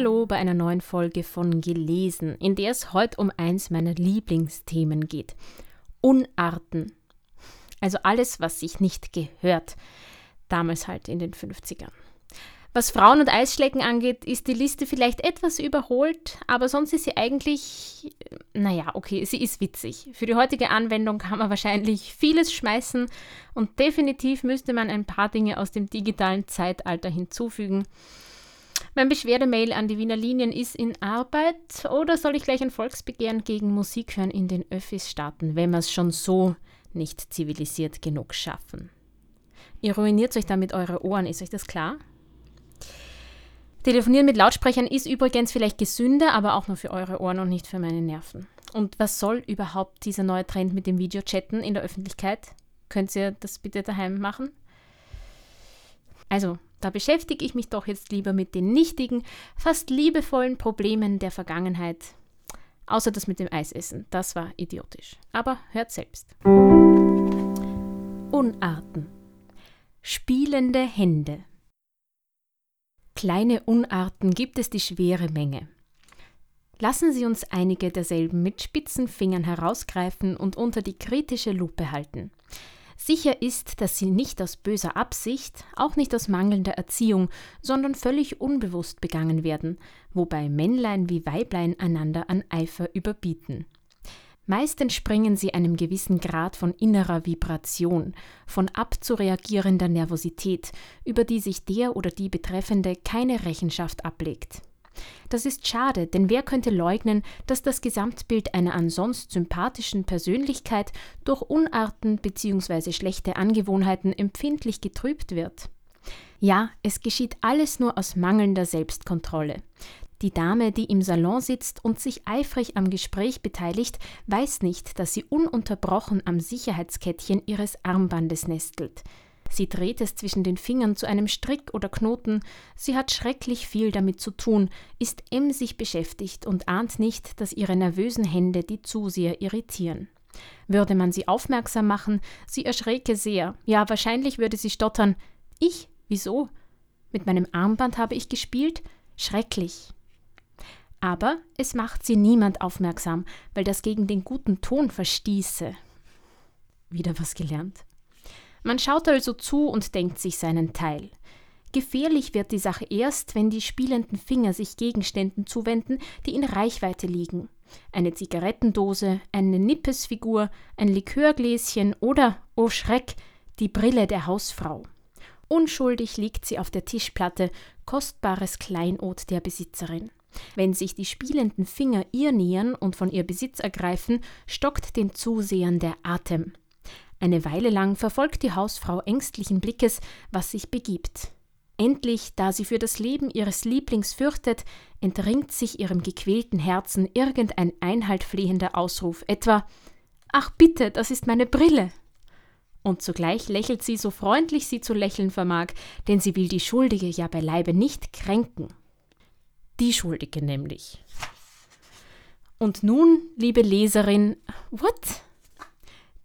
Hallo bei einer neuen Folge von Gelesen, in der es heute um eins meiner Lieblingsthemen geht. Unarten. Also alles, was sich nicht gehört. Damals halt in den 50ern. Was Frauen und Eisschlecken angeht, ist die Liste vielleicht etwas überholt, aber sonst ist sie eigentlich, naja, okay, sie ist witzig. Für die heutige Anwendung kann man wahrscheinlich vieles schmeißen und definitiv müsste man ein paar Dinge aus dem digitalen Zeitalter hinzufügen. Mein Beschwerdemail an die Wiener Linien ist in Arbeit oder soll ich gleich ein Volksbegehren gegen Musik hören in den Öffis starten, wenn wir es schon so nicht zivilisiert genug schaffen? Ihr ruiniert euch damit eure Ohren, ist euch das klar? Telefonieren mit Lautsprechern ist übrigens vielleicht gesünder, aber auch nur für eure Ohren und nicht für meine Nerven. Und was soll überhaupt dieser neue Trend mit dem Videochatten in der Öffentlichkeit? Könnt ihr das bitte daheim machen? Also, da beschäftige ich mich doch jetzt lieber mit den nichtigen, fast liebevollen Problemen der Vergangenheit. Außer das mit dem Eisessen, das war idiotisch. Aber hört selbst. Unarten. Spielende Hände. Kleine Unarten gibt es die schwere Menge. Lassen Sie uns einige derselben mit spitzen Fingern herausgreifen und unter die kritische Lupe halten. Sicher ist, dass sie nicht aus böser Absicht, auch nicht aus mangelnder Erziehung, sondern völlig unbewusst begangen werden, wobei Männlein wie Weiblein einander an Eifer überbieten. Meist entspringen sie einem gewissen Grad von innerer Vibration, von abzureagierender Nervosität, über die sich der oder die Betreffende keine Rechenschaft ablegt. Das ist schade, denn wer könnte leugnen, dass das Gesamtbild einer ansonst sympathischen Persönlichkeit durch Unarten bzw. schlechte Angewohnheiten empfindlich getrübt wird? Ja, es geschieht alles nur aus mangelnder Selbstkontrolle. Die Dame, die im Salon sitzt und sich eifrig am Gespräch beteiligt, weiß nicht, dass sie ununterbrochen am Sicherheitskettchen ihres Armbandes nestelt. Sie dreht es zwischen den Fingern zu einem Strick oder Knoten, sie hat schrecklich viel damit zu tun, ist emsig beschäftigt und ahnt nicht, dass ihre nervösen Hände die Zuseher irritieren. Würde man sie aufmerksam machen, sie erschrecke sehr, ja wahrscheinlich würde sie stottern Ich? Wieso? Mit meinem Armband habe ich gespielt? Schrecklich. Aber es macht sie niemand aufmerksam, weil das gegen den guten Ton verstieße. Wieder was gelernt. Man schaut also zu und denkt sich seinen Teil. Gefährlich wird die Sache erst, wenn die spielenden Finger sich Gegenständen zuwenden, die in Reichweite liegen. Eine Zigarettendose, eine Nippesfigur, ein Likörgläschen oder, oh Schreck, die Brille der Hausfrau. Unschuldig liegt sie auf der Tischplatte, kostbares Kleinod der Besitzerin. Wenn sich die spielenden Finger ihr nähern und von ihr Besitz ergreifen, stockt den Zusehern der Atem. Eine Weile lang verfolgt die Hausfrau ängstlichen Blickes, was sich begibt. Endlich, da sie für das Leben ihres Lieblings fürchtet, entringt sich ihrem gequälten Herzen irgendein einhaltflehender Ausruf, etwa Ach bitte, das ist meine Brille. Und zugleich lächelt sie so freundlich sie zu lächeln vermag, denn sie will die Schuldige ja beileibe nicht kränken die Schuldige nämlich. Und nun, liebe Leserin, what?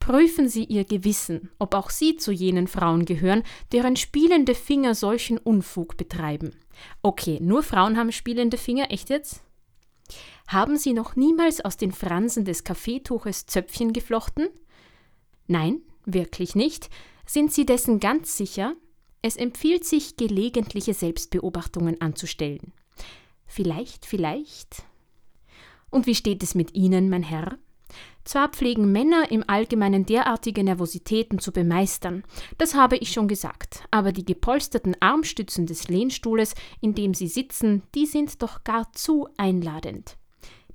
Prüfen Sie Ihr Gewissen, ob auch Sie zu jenen Frauen gehören, deren spielende Finger solchen Unfug betreiben. Okay, nur Frauen haben spielende Finger, echt jetzt? Haben Sie noch niemals aus den Fransen des Kaffeetuches Zöpfchen geflochten? Nein, wirklich nicht. Sind Sie dessen ganz sicher? Es empfiehlt sich, gelegentliche Selbstbeobachtungen anzustellen. Vielleicht, vielleicht. Und wie steht es mit Ihnen, mein Herr? Zwar pflegen Männer im Allgemeinen derartige Nervositäten zu bemeistern, das habe ich schon gesagt, aber die gepolsterten Armstützen des Lehnstuhles, in dem sie sitzen, die sind doch gar zu einladend.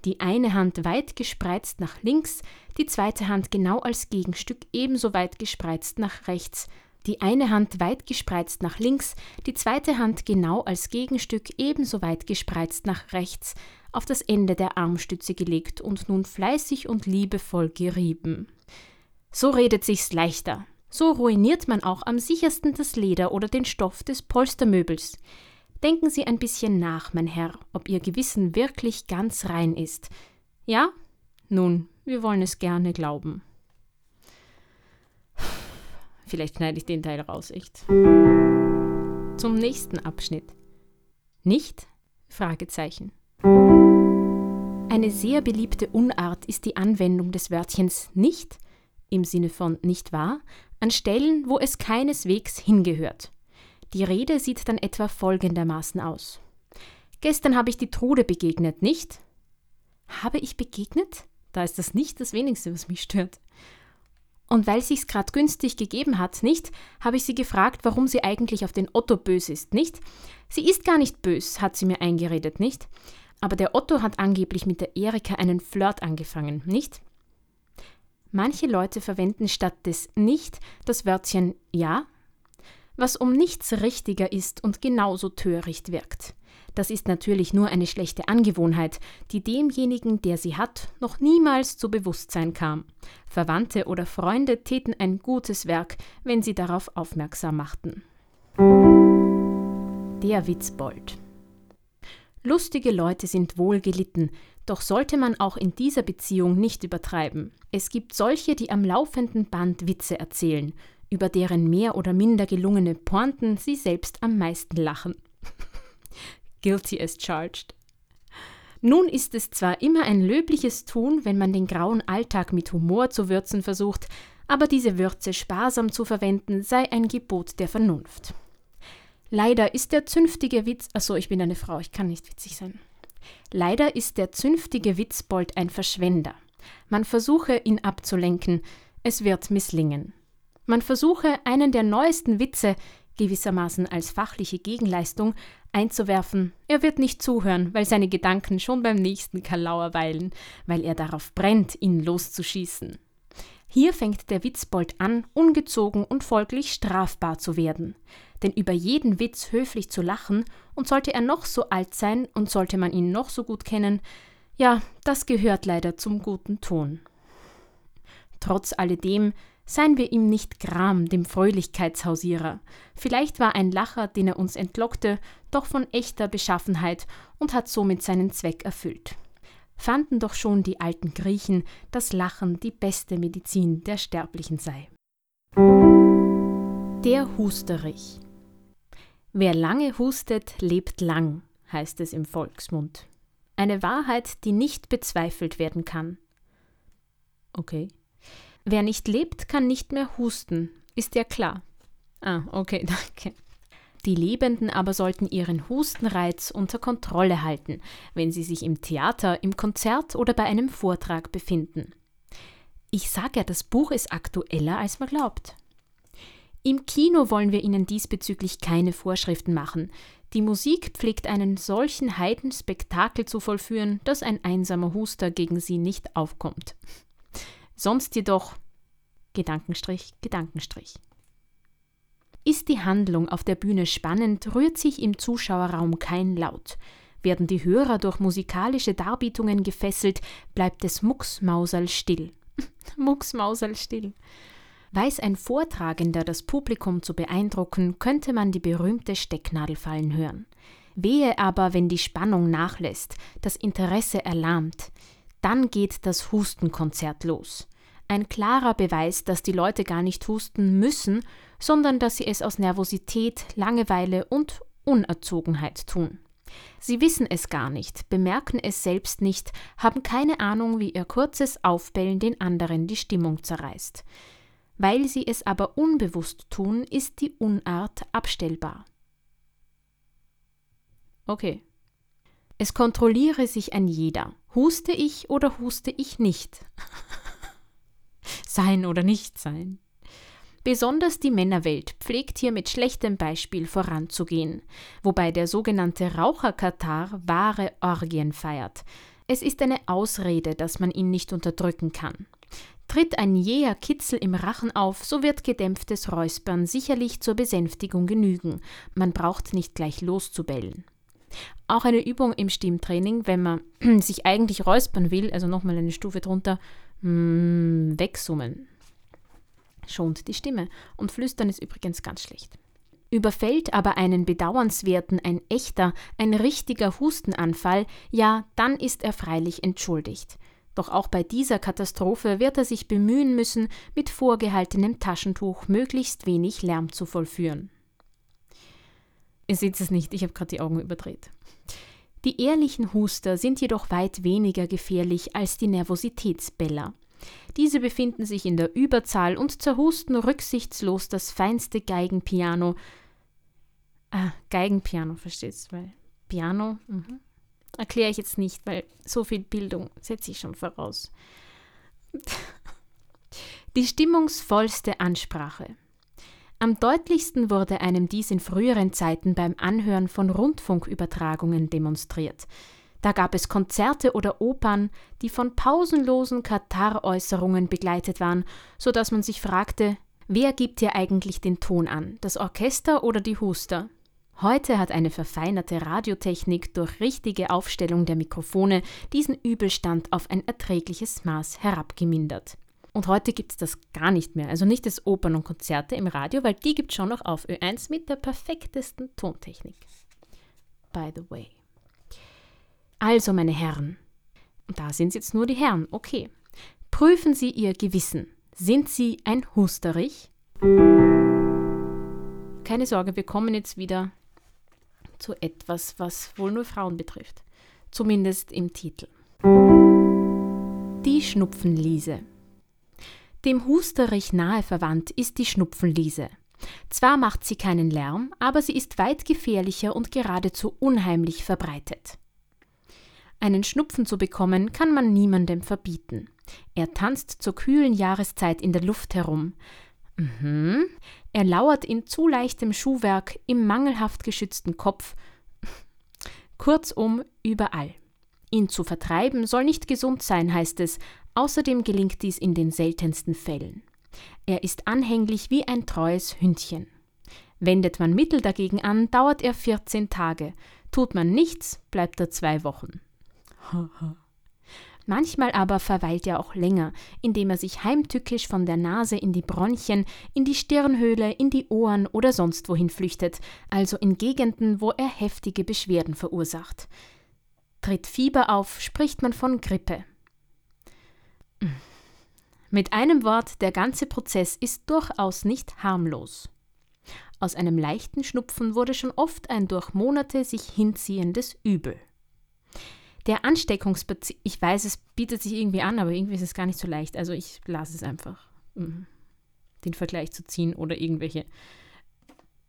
Die eine Hand weit gespreizt nach links, die zweite Hand genau als Gegenstück ebenso weit gespreizt nach rechts, die eine Hand weit gespreizt nach links, die zweite Hand genau als Gegenstück ebenso weit gespreizt nach rechts, auf das Ende der Armstütze gelegt und nun fleißig und liebevoll gerieben. So redet sich's leichter. So ruiniert man auch am sichersten das Leder oder den Stoff des Polstermöbels. Denken Sie ein bisschen nach, mein Herr, ob Ihr Gewissen wirklich ganz rein ist. Ja? Nun, wir wollen es gerne glauben. Vielleicht schneide ich den Teil raus, echt. Zum nächsten Abschnitt. Nicht Fragezeichen. Eine sehr beliebte Unart ist die Anwendung des Wörtchens nicht im Sinne von nicht wahr an Stellen, wo es keineswegs hingehört. Die Rede sieht dann etwa folgendermaßen aus. Gestern habe ich die Trude begegnet, nicht? Habe ich begegnet? Da ist das nicht das wenigste, was mich stört. Und weil sich's grad günstig gegeben hat, nicht, habe ich sie gefragt, warum sie eigentlich auf den Otto bös ist, nicht? Sie ist gar nicht bös, hat sie mir eingeredet, nicht? Aber der Otto hat angeblich mit der Erika einen Flirt angefangen, nicht? Manche Leute verwenden statt des nicht das Wörtchen ja, was um nichts richtiger ist und genauso töricht wirkt. Das ist natürlich nur eine schlechte Angewohnheit, die demjenigen, der sie hat, noch niemals zu Bewusstsein kam. Verwandte oder Freunde täten ein gutes Werk, wenn sie darauf aufmerksam machten. Der Witzbold Lustige Leute sind wohl gelitten, doch sollte man auch in dieser Beziehung nicht übertreiben. Es gibt solche, die am laufenden Band Witze erzählen, über deren mehr oder minder gelungene Pointen sie selbst am meisten lachen. Guilty as charged. Nun ist es zwar immer ein löbliches Tun, wenn man den grauen Alltag mit Humor zu würzen versucht, aber diese Würze sparsam zu verwenden sei ein Gebot der Vernunft. Leider ist der zünftige Witz, achso, ich bin eine Frau, ich kann nicht witzig sein. Leider ist der zünftige Witzbold ein Verschwender. Man versuche, ihn abzulenken, es wird misslingen. Man versuche, einen der neuesten Witze, gewissermaßen als fachliche Gegenleistung, einzuwerfen, er wird nicht zuhören, weil seine Gedanken schon beim nächsten Kalauer weilen, weil er darauf brennt, ihn loszuschießen. Hier fängt der Witzbold an, ungezogen und folglich strafbar zu werden. Denn über jeden Witz höflich zu lachen, und sollte er noch so alt sein und sollte man ihn noch so gut kennen, ja, das gehört leider zum guten Ton. Trotz alledem Seien wir ihm nicht gram, dem Fröhlichkeitshausierer. Vielleicht war ein Lacher, den er uns entlockte, doch von echter Beschaffenheit und hat somit seinen Zweck erfüllt. Fanden doch schon die alten Griechen, dass Lachen die beste Medizin der Sterblichen sei. Der Husterich. Wer lange hustet, lebt lang, heißt es im Volksmund. Eine Wahrheit, die nicht bezweifelt werden kann. Okay. Wer nicht lebt, kann nicht mehr husten. Ist ja klar. Ah, okay, danke. Die Lebenden aber sollten ihren Hustenreiz unter Kontrolle halten, wenn sie sich im Theater, im Konzert oder bei einem Vortrag befinden. Ich sage ja, das Buch ist aktueller, als man glaubt. Im Kino wollen wir Ihnen diesbezüglich keine Vorschriften machen. Die Musik pflegt einen solchen Heidenspektakel zu vollführen, dass ein einsamer Huster gegen sie nicht aufkommt. Sonst jedoch Gedankenstrich, Gedankenstrich. Ist die Handlung auf der Bühne spannend, rührt sich im Zuschauerraum kein Laut. Werden die Hörer durch musikalische Darbietungen gefesselt, bleibt es mucksmauserl still. mucksmauserl still. Weiß ein Vortragender das Publikum zu beeindrucken, könnte man die berühmte Stecknadel fallen hören. Wehe aber, wenn die Spannung nachlässt, das Interesse erlahmt, dann geht das Hustenkonzert los. Ein klarer Beweis, dass die Leute gar nicht husten müssen, sondern dass sie es aus Nervosität, Langeweile und Unerzogenheit tun. Sie wissen es gar nicht, bemerken es selbst nicht, haben keine Ahnung, wie ihr kurzes Aufbellen den anderen die Stimmung zerreißt. Weil sie es aber unbewusst tun, ist die Unart abstellbar. Okay. Es kontrolliere sich ein jeder. Huste ich oder huste ich nicht? sein oder nicht sein. Besonders die Männerwelt pflegt hier mit schlechtem Beispiel voranzugehen, wobei der sogenannte Raucherkatar wahre Orgien feiert. Es ist eine Ausrede, dass man ihn nicht unterdrücken kann. Tritt ein jäher Kitzel im Rachen auf, so wird gedämpftes Räuspern sicherlich zur Besänftigung genügen. Man braucht nicht gleich loszubellen. Auch eine Übung im Stimmtraining, wenn man sich eigentlich räuspern will, also nochmal eine Stufe drunter, mm, wegsummen. Schont die Stimme. Und flüstern ist übrigens ganz schlecht. Überfällt aber einen bedauernswerten, ein echter, ein richtiger Hustenanfall, ja, dann ist er freilich entschuldigt. Doch auch bei dieser Katastrophe wird er sich bemühen müssen, mit vorgehaltenem Taschentuch möglichst wenig Lärm zu vollführen. Ihr seht es nicht, ich habe gerade die Augen überdreht. Die ehrlichen Huster sind jedoch weit weniger gefährlich als die Nervositätsbeller. Diese befinden sich in der Überzahl und zerhusten rücksichtslos das feinste Geigenpiano. Ah, Geigenpiano, verstehst du? Weil Piano, mhm. erkläre ich jetzt nicht, weil so viel Bildung setze ich schon voraus. Die stimmungsvollste Ansprache. Am deutlichsten wurde einem dies in früheren Zeiten beim Anhören von Rundfunkübertragungen demonstriert. Da gab es Konzerte oder Opern, die von pausenlosen Kataräußerungen begleitet waren, so dass man sich fragte, wer gibt hier eigentlich den Ton an, das Orchester oder die Huster? Heute hat eine verfeinerte Radiotechnik durch richtige Aufstellung der Mikrofone diesen Übelstand auf ein erträgliches Maß herabgemindert. Und heute gibt es das gar nicht mehr. Also nicht das Opern und Konzerte im Radio, weil die gibt es schon noch auf Ö1 mit der perfektesten Tontechnik. By the way. Also, meine Herren, da sind jetzt nur die Herren, okay. Prüfen Sie Ihr Gewissen. Sind Sie ein Husterich? Keine Sorge, wir kommen jetzt wieder zu etwas, was wohl nur Frauen betrifft. Zumindest im Titel. Die Schnupfenliese. Dem Husterich nahe verwandt ist die Schnupfenliese. Zwar macht sie keinen Lärm, aber sie ist weit gefährlicher und geradezu unheimlich verbreitet. Einen Schnupfen zu bekommen, kann man niemandem verbieten. Er tanzt zur kühlen Jahreszeit in der Luft herum. Mhm. Er lauert in zu leichtem Schuhwerk im mangelhaft geschützten Kopf. Kurzum, überall. Ihn zu vertreiben soll nicht gesund sein, heißt es. Außerdem gelingt dies in den seltensten Fällen. Er ist anhänglich wie ein treues Hündchen. Wendet man Mittel dagegen an, dauert er 14 Tage. Tut man nichts, bleibt er zwei Wochen. Manchmal aber verweilt er auch länger, indem er sich heimtückisch von der Nase in die Bronchien, in die Stirnhöhle, in die Ohren oder sonst wohin flüchtet, also in Gegenden, wo er heftige Beschwerden verursacht. Tritt Fieber auf, spricht man von Grippe. Mit einem Wort, der ganze Prozess ist durchaus nicht harmlos. Aus einem leichten Schnupfen wurde schon oft ein durch Monate sich hinziehendes Übel. Der Ansteckungsbezug, ich weiß, es bietet sich irgendwie an, aber irgendwie ist es gar nicht so leicht. Also ich lasse es einfach, den Vergleich zu ziehen oder irgendwelche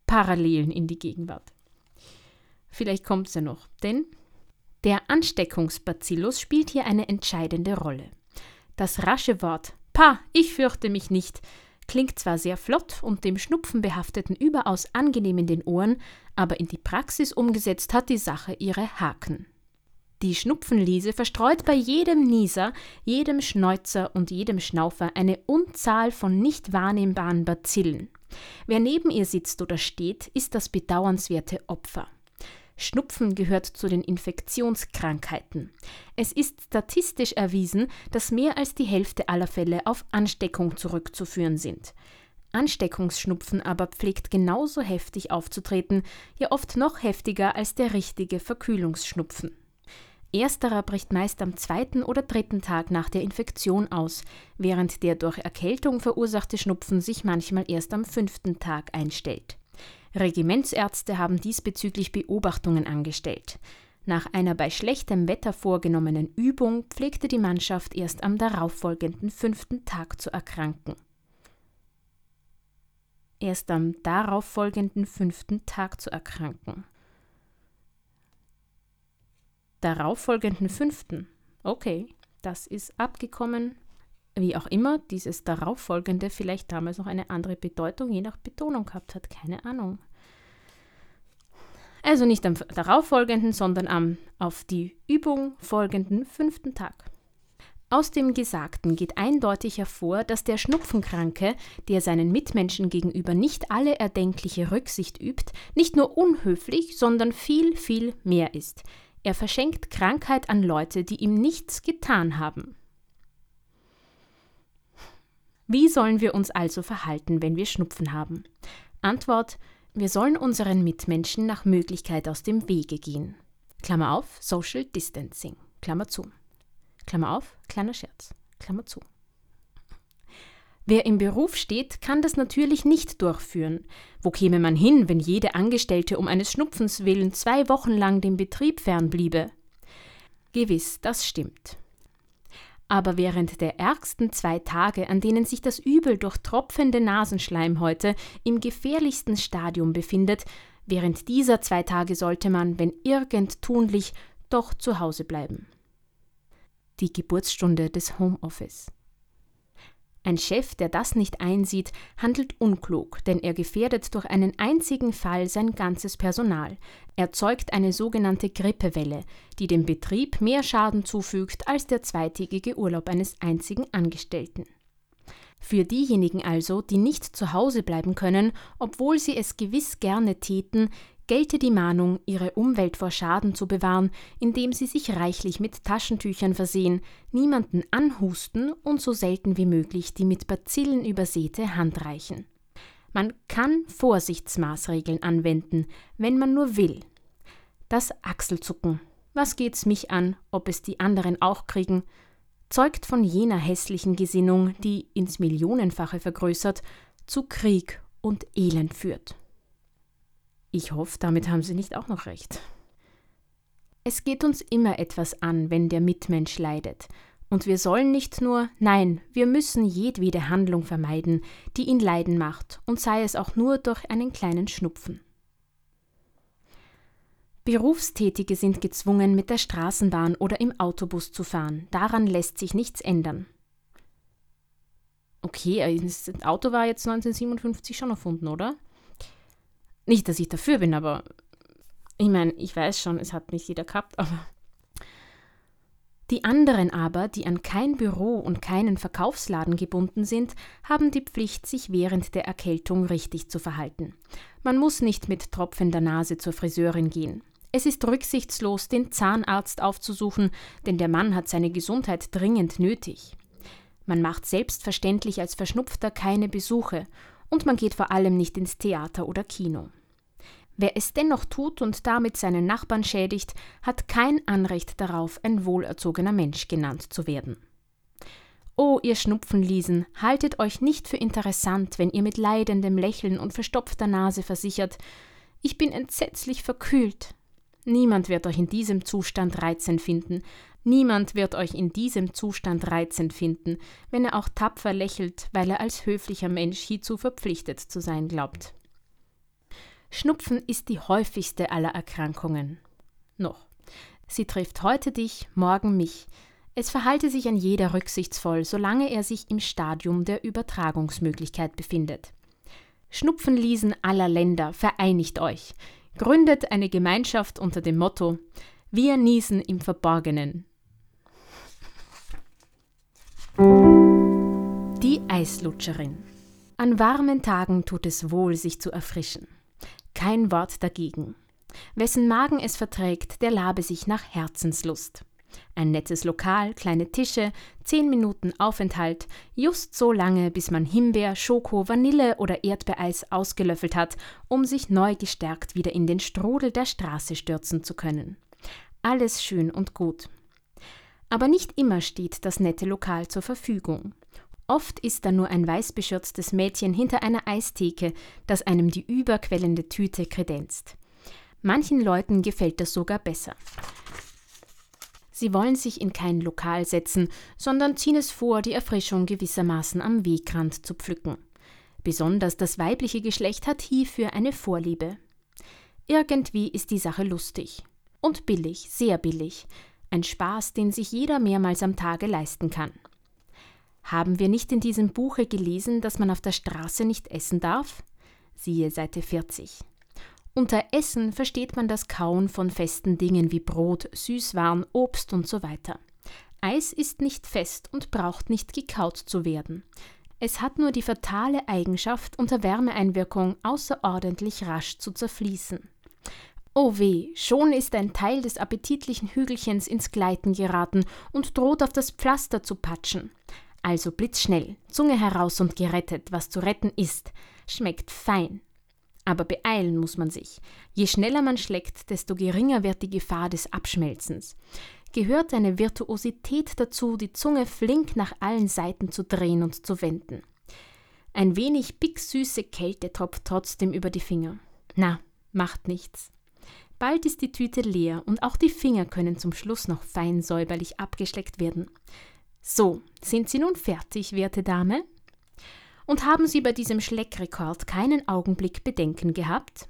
Parallelen in die Gegenwart. Vielleicht kommt es ja noch, denn der Ansteckungsbacillus spielt hier eine entscheidende Rolle. Das rasche Wort Pa, ich fürchte mich nicht klingt zwar sehr flott und dem Schnupfenbehafteten überaus angenehm in den Ohren, aber in die Praxis umgesetzt hat die Sache ihre Haken. Die Schnupfenliese verstreut bei jedem Nieser, jedem Schneuzer und jedem Schnaufer eine Unzahl von nicht wahrnehmbaren Bazillen. Wer neben ihr sitzt oder steht, ist das bedauernswerte Opfer. Schnupfen gehört zu den Infektionskrankheiten. Es ist statistisch erwiesen, dass mehr als die Hälfte aller Fälle auf Ansteckung zurückzuführen sind. Ansteckungsschnupfen aber pflegt genauso heftig aufzutreten, ja oft noch heftiger als der richtige Verkühlungsschnupfen. Ersterer bricht meist am zweiten oder dritten Tag nach der Infektion aus, während der durch Erkältung verursachte Schnupfen sich manchmal erst am fünften Tag einstellt. Regimentsärzte haben diesbezüglich Beobachtungen angestellt. Nach einer bei schlechtem Wetter vorgenommenen Übung pflegte die Mannschaft erst am darauffolgenden fünften Tag zu erkranken. Erst am darauffolgenden fünften Tag zu erkranken darauffolgenden fünften. Okay, das ist abgekommen. Wie auch immer, dieses darauffolgende vielleicht damals noch eine andere Bedeutung, je nach Betonung gehabt hat. Keine Ahnung. Also nicht am darauffolgenden, sondern am auf die Übung folgenden fünften Tag. Aus dem Gesagten geht eindeutig hervor, dass der Schnupfenkranke, der seinen Mitmenschen gegenüber nicht alle erdenkliche Rücksicht übt, nicht nur unhöflich, sondern viel, viel mehr ist. Er verschenkt Krankheit an Leute, die ihm nichts getan haben. Wie sollen wir uns also verhalten, wenn wir Schnupfen haben? Antwort: Wir sollen unseren Mitmenschen nach Möglichkeit aus dem Wege gehen. Klammer auf, Social Distancing. Klammer zu. Klammer auf, kleiner Scherz. Klammer zu. Wer im Beruf steht, kann das natürlich nicht durchführen. Wo käme man hin, wenn jede Angestellte um eines Schnupfens willen zwei Wochen lang dem Betrieb fernbliebe? Gewiss, das stimmt. Aber während der ärgsten zwei Tage, an denen sich das Übel durch tropfende Nasenschleimhäute im gefährlichsten Stadium befindet, während dieser zwei Tage sollte man, wenn irgend tunlich, doch zu Hause bleiben. Die Geburtsstunde des Homeoffice. Ein Chef, der das nicht einsieht, handelt unklug, denn er gefährdet durch einen einzigen Fall sein ganzes Personal, erzeugt eine sogenannte Grippewelle, die dem Betrieb mehr Schaden zufügt als der zweitägige Urlaub eines einzigen Angestellten. Für diejenigen also, die nicht zu Hause bleiben können, obwohl sie es gewiss gerne täten, gelte die Mahnung, ihre Umwelt vor Schaden zu bewahren, indem sie sich reichlich mit Taschentüchern versehen, niemanden anhusten und so selten wie möglich die mit Bazillen übersäte Hand reichen. Man kann Vorsichtsmaßregeln anwenden, wenn man nur will. Das Achselzucken, was geht's mich an, ob es die anderen auch kriegen, zeugt von jener hässlichen Gesinnung, die ins Millionenfache vergrößert, zu Krieg und Elend führt. Ich hoffe, damit haben Sie nicht auch noch recht. Es geht uns immer etwas an, wenn der Mitmensch leidet. Und wir sollen nicht nur, nein, wir müssen jedwede Handlung vermeiden, die ihn leiden macht, und sei es auch nur durch einen kleinen Schnupfen. Berufstätige sind gezwungen, mit der Straßenbahn oder im Autobus zu fahren. Daran lässt sich nichts ändern. Okay, das Auto war jetzt 1957 schon erfunden, oder? Nicht, dass ich dafür bin, aber ich meine, ich weiß schon, es hat nicht jeder gehabt, aber. Die anderen aber, die an kein Büro und keinen Verkaufsladen gebunden sind, haben die Pflicht, sich während der Erkältung richtig zu verhalten. Man muss nicht mit tropfender Nase zur Friseurin gehen. Es ist rücksichtslos, den Zahnarzt aufzusuchen, denn der Mann hat seine Gesundheit dringend nötig. Man macht selbstverständlich als Verschnupfter keine Besuche und man geht vor allem nicht ins Theater oder Kino. Wer es dennoch tut und damit seinen Nachbarn schädigt, hat kein Anrecht darauf, ein wohlerzogener Mensch genannt zu werden. O ihr Schnupfenliesen, haltet euch nicht für interessant, wenn ihr mit leidendem Lächeln und verstopfter Nase versichert, ich bin entsetzlich verkühlt. Niemand wird euch in diesem Zustand reizend finden, niemand wird euch in diesem Zustand reizend finden, wenn er auch tapfer lächelt, weil er als höflicher Mensch hierzu verpflichtet zu sein glaubt. Schnupfen ist die häufigste aller Erkrankungen. Noch. Sie trifft heute dich, morgen mich. Es verhalte sich ein jeder rücksichtsvoll, solange er sich im Stadium der Übertragungsmöglichkeit befindet. Schnupfenliesen aller Länder, vereinigt euch. Gründet eine Gemeinschaft unter dem Motto Wir niesen im Verborgenen. Die Eislutscherin. An warmen Tagen tut es wohl, sich zu erfrischen. Kein Wort dagegen. Wessen Magen es verträgt, der labe sich nach Herzenslust. Ein nettes Lokal, kleine Tische, zehn Minuten Aufenthalt, just so lange, bis man Himbeer, Schoko, Vanille oder Erdbeereis ausgelöffelt hat, um sich neu gestärkt wieder in den Strudel der Straße stürzen zu können. Alles schön und gut. Aber nicht immer steht das nette Lokal zur Verfügung. Oft ist da nur ein weißbeschürztes Mädchen hinter einer Eistheke, das einem die überquellende Tüte kredenzt. Manchen Leuten gefällt das sogar besser. Sie wollen sich in kein Lokal setzen, sondern ziehen es vor, die Erfrischung gewissermaßen am Wegrand zu pflücken. Besonders das weibliche Geschlecht hat hierfür eine Vorliebe. Irgendwie ist die Sache lustig. Und billig, sehr billig. Ein Spaß, den sich jeder mehrmals am Tage leisten kann. Haben wir nicht in diesem Buche gelesen, dass man auf der Straße nicht essen darf? Siehe Seite 40. Unter Essen versteht man das Kauen von festen Dingen wie Brot, Süßwaren, Obst und so weiter. Eis ist nicht fest und braucht nicht gekaut zu werden. Es hat nur die fatale Eigenschaft, unter Wärmeeinwirkung außerordentlich rasch zu zerfließen. Oh weh, schon ist ein Teil des appetitlichen Hügelchens ins Gleiten geraten und droht auf das Pflaster zu patschen. Also blitzschnell, Zunge heraus und gerettet, was zu retten ist. Schmeckt fein. Aber beeilen muss man sich. Je schneller man schlägt, desto geringer wird die Gefahr des Abschmelzens. Gehört eine Virtuosität dazu, die Zunge flink nach allen Seiten zu drehen und zu wenden. Ein wenig bigsüße Kälte tropft trotzdem über die Finger. Na, macht nichts. Bald ist die Tüte leer und auch die Finger können zum Schluss noch fein säuberlich abgeschleckt werden. So, sind Sie nun fertig, werte Dame? Und haben Sie bei diesem Schleckrekord keinen Augenblick Bedenken gehabt?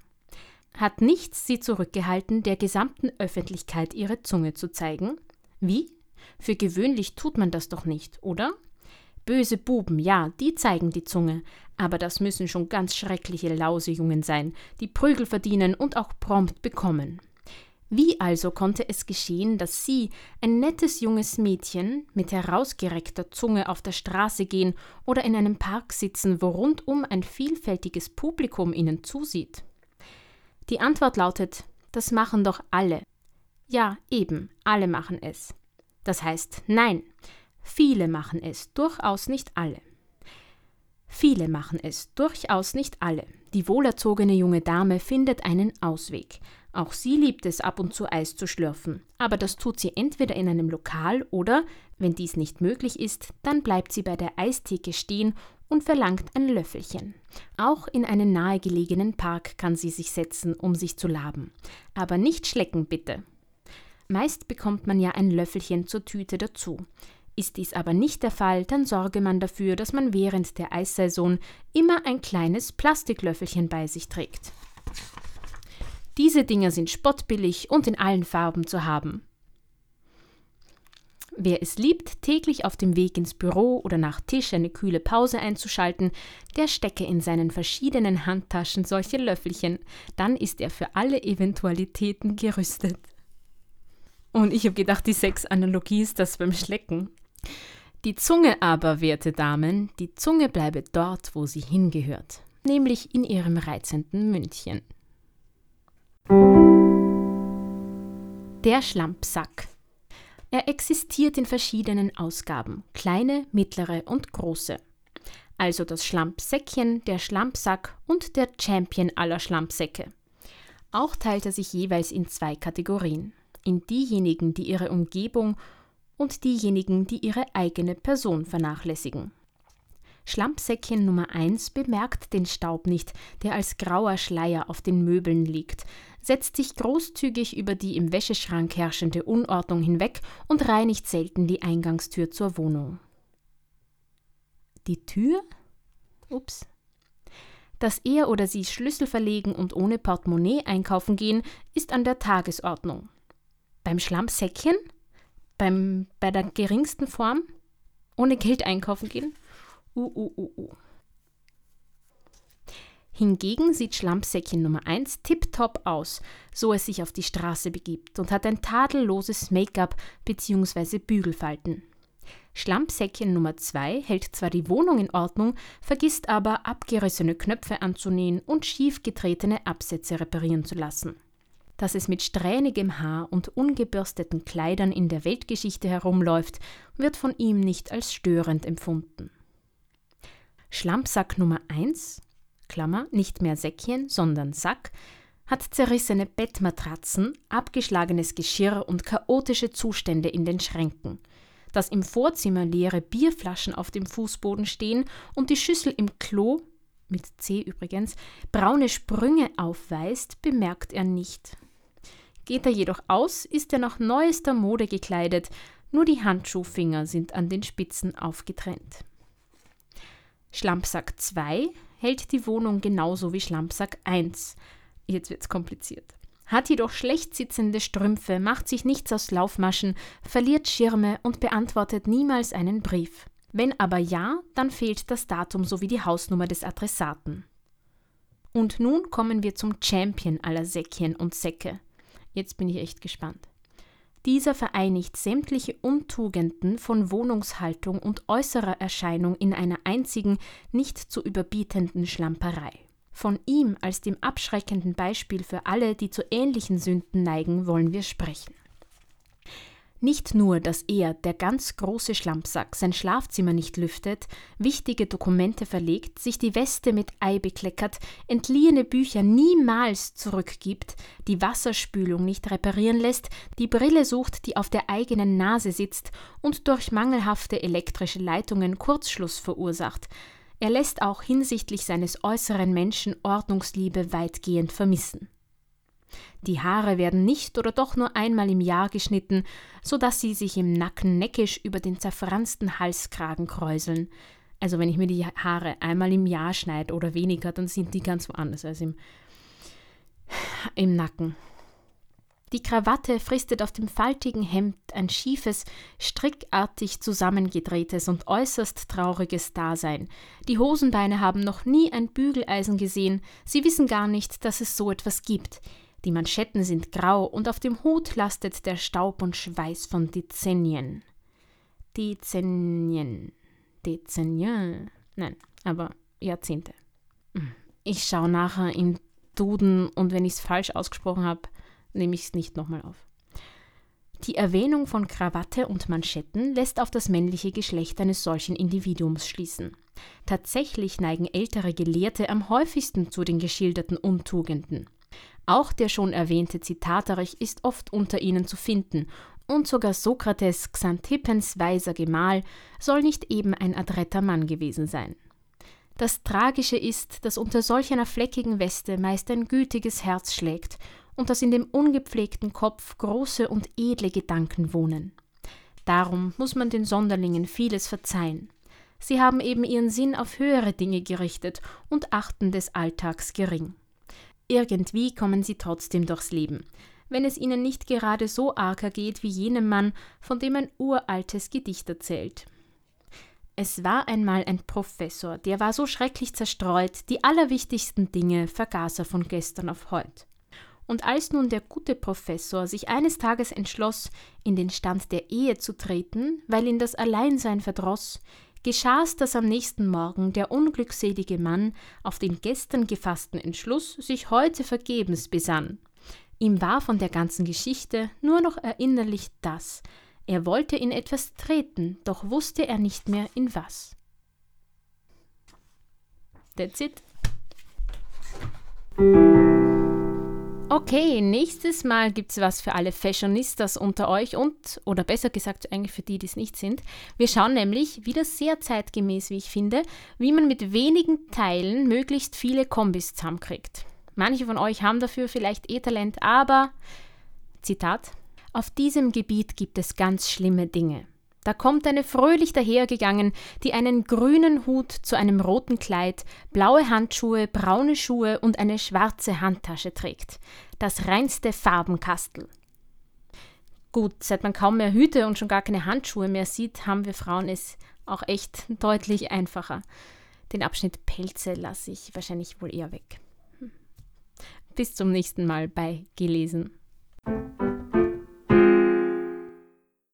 Hat nichts Sie zurückgehalten, der gesamten Öffentlichkeit Ihre Zunge zu zeigen? Wie? Für gewöhnlich tut man das doch nicht, oder? Böse Buben, ja, die zeigen die Zunge, aber das müssen schon ganz schreckliche Lausejungen sein, die Prügel verdienen und auch prompt bekommen. Wie also konnte es geschehen, dass Sie, ein nettes junges Mädchen, mit herausgereckter Zunge auf der Straße gehen oder in einem Park sitzen, wo rundum ein vielfältiges Publikum Ihnen zusieht? Die Antwort lautet, das machen doch alle. Ja, eben, alle machen es. Das heißt, nein, Viele machen es, durchaus nicht alle. Viele machen es, durchaus nicht alle. Die wohlerzogene junge Dame findet einen Ausweg. Auch sie liebt es, ab und zu Eis zu schlürfen, aber das tut sie entweder in einem Lokal oder, wenn dies nicht möglich ist, dann bleibt sie bei der Eistheke stehen und verlangt ein Löffelchen. Auch in einen nahegelegenen Park kann sie sich setzen, um sich zu laben. Aber nicht schlecken, bitte. Meist bekommt man ja ein Löffelchen zur Tüte dazu. Ist dies aber nicht der Fall, dann sorge man dafür, dass man während der Eissaison immer ein kleines Plastiklöffelchen bei sich trägt. Diese Dinger sind spottbillig und in allen Farben zu haben. Wer es liebt, täglich auf dem Weg ins Büro oder nach Tisch eine kühle Pause einzuschalten, der stecke in seinen verschiedenen Handtaschen solche Löffelchen, dann ist er für alle Eventualitäten gerüstet. Und ich habe gedacht, die Sexanalogie ist das beim Schlecken. Die Zunge aber, werte Damen, die Zunge bleibe dort, wo sie hingehört, nämlich in ihrem reizenden Mündchen. Der Schlampsack. Er existiert in verschiedenen Ausgaben, kleine, mittlere und große. Also das Schlampsäckchen, der Schlampsack und der Champion aller Schlampsäcke. Auch teilt er sich jeweils in zwei Kategorien. In diejenigen, die ihre Umgebung und diejenigen, die ihre eigene Person vernachlässigen. Schlampsäckchen Nummer 1 bemerkt den Staub nicht, der als grauer Schleier auf den Möbeln liegt, setzt sich großzügig über die im Wäscheschrank herrschende Unordnung hinweg und reinigt selten die Eingangstür zur Wohnung. Die Tür? Ups. Dass er oder sie Schlüssel verlegen und ohne Portemonnaie einkaufen gehen, ist an der Tagesordnung. Beim Schlampsäckchen? beim, bei der geringsten Form ohne Geld einkaufen gehen. Uh, uh, uh, uh. Hingegen sieht Schlampsäckchen Nummer 1 tipptopp aus, so es sich auf die Straße begibt und hat ein tadelloses Make-up bzw. Bügelfalten. Schlampsäckchen Nummer 2 hält zwar die Wohnung in Ordnung, vergisst aber, abgerissene Knöpfe anzunähen und schief getretene Absätze reparieren zu lassen dass es mit strähnigem Haar und ungebürsteten Kleidern in der Weltgeschichte herumläuft, wird von ihm nicht als störend empfunden. Schlampsack Nummer 1, Klammer, nicht mehr Säckchen, sondern Sack, hat zerrissene Bettmatratzen, abgeschlagenes Geschirr und chaotische Zustände in den Schränken. Dass im Vorzimmer leere Bierflaschen auf dem Fußboden stehen und die Schüssel im Klo, mit C übrigens, braune Sprünge aufweist, bemerkt er nicht. Geht er jedoch aus, ist er nach neuester Mode gekleidet, nur die Handschuhfinger sind an den Spitzen aufgetrennt. Schlampsack 2 hält die Wohnung genauso wie Schlampsack 1. Jetzt wird's kompliziert. Hat jedoch schlecht sitzende Strümpfe, macht sich nichts aus Laufmaschen, verliert Schirme und beantwortet niemals einen Brief. Wenn aber ja, dann fehlt das Datum sowie die Hausnummer des Adressaten. Und nun kommen wir zum Champion aller Säckchen und Säcke. Jetzt bin ich echt gespannt. Dieser vereinigt sämtliche Untugenden von Wohnungshaltung und äußerer Erscheinung in einer einzigen, nicht zu überbietenden Schlamperei. Von ihm als dem abschreckenden Beispiel für alle, die zu ähnlichen Sünden neigen, wollen wir sprechen. Nicht nur, dass er, der ganz große Schlampsack, sein Schlafzimmer nicht lüftet, wichtige Dokumente verlegt, sich die Weste mit Ei bekleckert, entliehene Bücher niemals zurückgibt, die Wasserspülung nicht reparieren lässt, die Brille sucht, die auf der eigenen Nase sitzt und durch mangelhafte elektrische Leitungen Kurzschluss verursacht. Er lässt auch hinsichtlich seines äußeren Menschen Ordnungsliebe weitgehend vermissen. Die Haare werden nicht oder doch nur einmal im Jahr geschnitten, so dass sie sich im Nacken neckisch über den zerfransten Halskragen kräuseln. Also wenn ich mir die Haare einmal im Jahr schneide oder weniger, dann sind die ganz woanders als im, im Nacken. Die Krawatte fristet auf dem faltigen Hemd ein schiefes, strickartig zusammengedrehtes und äußerst trauriges Dasein. Die Hosenbeine haben noch nie ein Bügeleisen gesehen, sie wissen gar nicht, dass es so etwas gibt. Die Manschetten sind grau und auf dem Hut lastet der Staub und Schweiß von Dezennien. Dezennien. Dezennien. Nein, aber Jahrzehnte. Hm. Ich schaue nachher im Duden und wenn ich es falsch ausgesprochen habe, nehme ich es nicht nochmal auf. Die Erwähnung von Krawatte und Manschetten lässt auf das männliche Geschlecht eines solchen Individuums schließen. Tatsächlich neigen ältere Gelehrte am häufigsten zu den geschilderten Untugenden. Auch der schon erwähnte Zitaterich ist oft unter ihnen zu finden, und sogar Sokrates, Xanthippens weiser Gemahl, soll nicht eben ein adretter Mann gewesen sein. Das Tragische ist, dass unter solch einer fleckigen Weste meist ein gütiges Herz schlägt und dass in dem ungepflegten Kopf große und edle Gedanken wohnen. Darum muss man den Sonderlingen vieles verzeihen. Sie haben eben ihren Sinn auf höhere Dinge gerichtet und achten des Alltags gering. Irgendwie kommen sie trotzdem durchs Leben, wenn es ihnen nicht gerade so arg ergeht wie jenem Mann, von dem ein uraltes Gedicht erzählt. Es war einmal ein Professor, der war so schrecklich zerstreut, die allerwichtigsten Dinge vergaß er von gestern auf heut. Und als nun der gute Professor sich eines Tages entschloss, in den Stand der Ehe zu treten, weil ihn das Alleinsein verdroß, geschah's, dass am nächsten Morgen der unglückselige Mann auf den gestern gefassten Entschluss sich heute vergebens besann. Ihm war von der ganzen Geschichte nur noch erinnerlich das, er wollte in etwas treten, doch wusste er nicht mehr in was. That's it. Okay, nächstes Mal gibt es was für alle Fashionistas unter euch und, oder besser gesagt eigentlich für die, die es nicht sind. Wir schauen nämlich, wieder sehr zeitgemäß, wie ich finde, wie man mit wenigen Teilen möglichst viele Kombis zusammenkriegt. Manche von euch haben dafür vielleicht eh Talent, aber, Zitat, auf diesem Gebiet gibt es ganz schlimme Dinge. Da kommt eine fröhlich dahergegangen, die einen grünen Hut zu einem roten Kleid, blaue Handschuhe, braune Schuhe und eine schwarze Handtasche trägt. Das reinste Farbenkastel. Gut, seit man kaum mehr Hüte und schon gar keine Handschuhe mehr sieht, haben wir Frauen es auch echt deutlich einfacher. Den Abschnitt Pelze lasse ich wahrscheinlich wohl eher weg. Hm. Bis zum nächsten Mal bei Gelesen.